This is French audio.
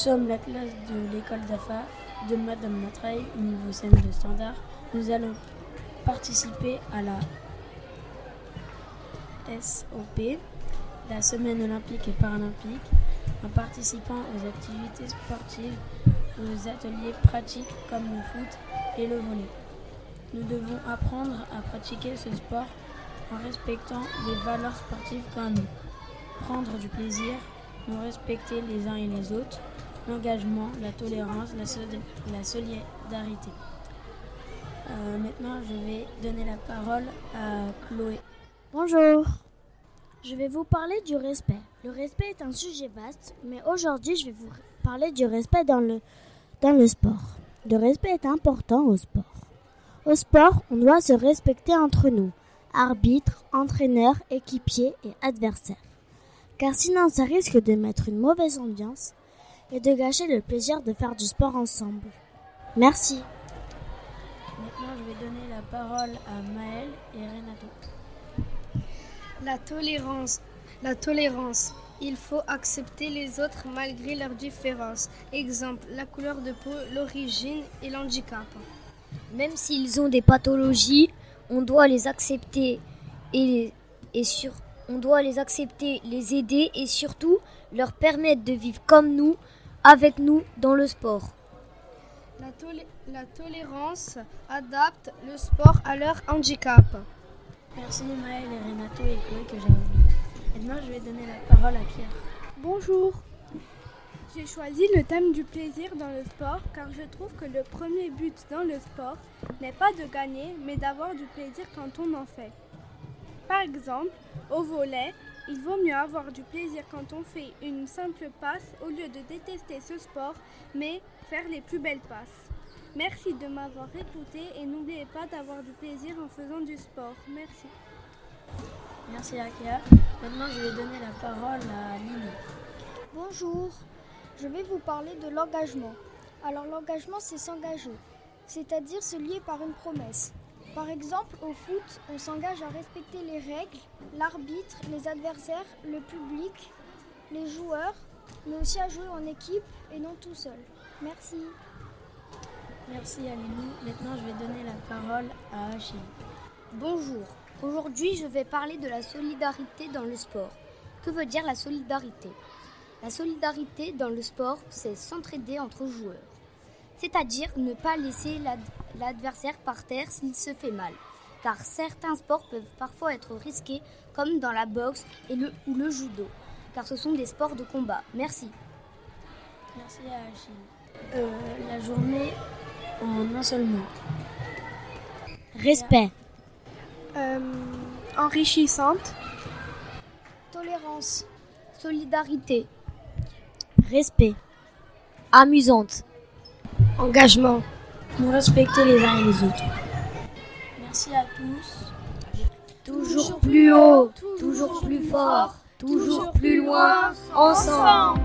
sommes la classe de l'école d'AFA de Madame Matraille, niveau scène de standard. Nous allons participer à la SOP, la semaine olympique et paralympique, en participant aux activités sportives, aux ateliers pratiques comme le foot et le volley. Nous devons apprendre à pratiquer ce sport en respectant les valeurs sportives comme prendre du plaisir, nous respecter les uns et les autres, l'engagement, la tolérance, la, la solidarité. Euh, maintenant, je vais donner la parole à Chloé. Bonjour. Je vais vous parler du respect. Le respect est un sujet vaste, mais aujourd'hui, je vais vous parler du respect dans le, dans le sport. Le respect est important au sport. Au sport, on doit se respecter entre nous, arbitres, entraîneurs, équipiers et adversaires. Car sinon, ça risque de mettre une mauvaise ambiance et de gâcher le plaisir de faire du sport ensemble. Merci. Maintenant, je vais donner la parole à Maël et Renato. La tolérance. La tolérance. Il faut accepter les autres malgré leurs différences. Exemple, la couleur de peau, l'origine et l'handicap. Même s'ils ont des pathologies, on doit les accepter et, et sur, on doit les accepter, les aider et surtout leur permettre de vivre comme nous, avec nous dans le sport. La, la tolérance adapte le sport à leur handicap. Merci Maël et Renato et Chloé que j'ai oublié. Maintenant, je vais donner la parole à Pierre. Bonjour. J'ai choisi le thème du plaisir dans le sport car je trouve que le premier but dans le sport n'est pas de gagner mais d'avoir du plaisir quand on en fait. Par exemple, au volet, il vaut mieux avoir du plaisir quand on fait une simple passe au lieu de détester ce sport mais faire les plus belles passes. Merci de m'avoir écouté et n'oubliez pas d'avoir du plaisir en faisant du sport. Merci. Merci Akia. Maintenant, je vais donner la parole à Lily. Bonjour. Je vais vous parler de l'engagement. Alors l'engagement, c'est s'engager, c'est-à-dire se lier par une promesse. Par exemple, au foot, on s'engage à respecter les règles, l'arbitre, les adversaires, le public, les joueurs, mais aussi à jouer en équipe et non tout seul. Merci. Merci Lily. Maintenant, je vais donner la parole à Achille. Bonjour. Aujourd'hui, je vais parler de la solidarité dans le sport. Que veut dire la solidarité? La solidarité dans le sport, c'est s'entraider entre joueurs. C'est-à-dire ne pas laisser l'adversaire par terre s'il se fait mal. Car certains sports peuvent parfois être risqués, comme dans la boxe et le, ou le judo. Car ce sont des sports de combat. Merci. Merci à Achille. Euh, la journée en un seul mot. Respect. Euh, enrichissante. Tolérance. Solidarité. Respect. Amusante. Engagement. Nous respecter les uns et les autres. Merci à tous. Toujours plus haut, toujours plus fort, toujours plus loin, ensemble.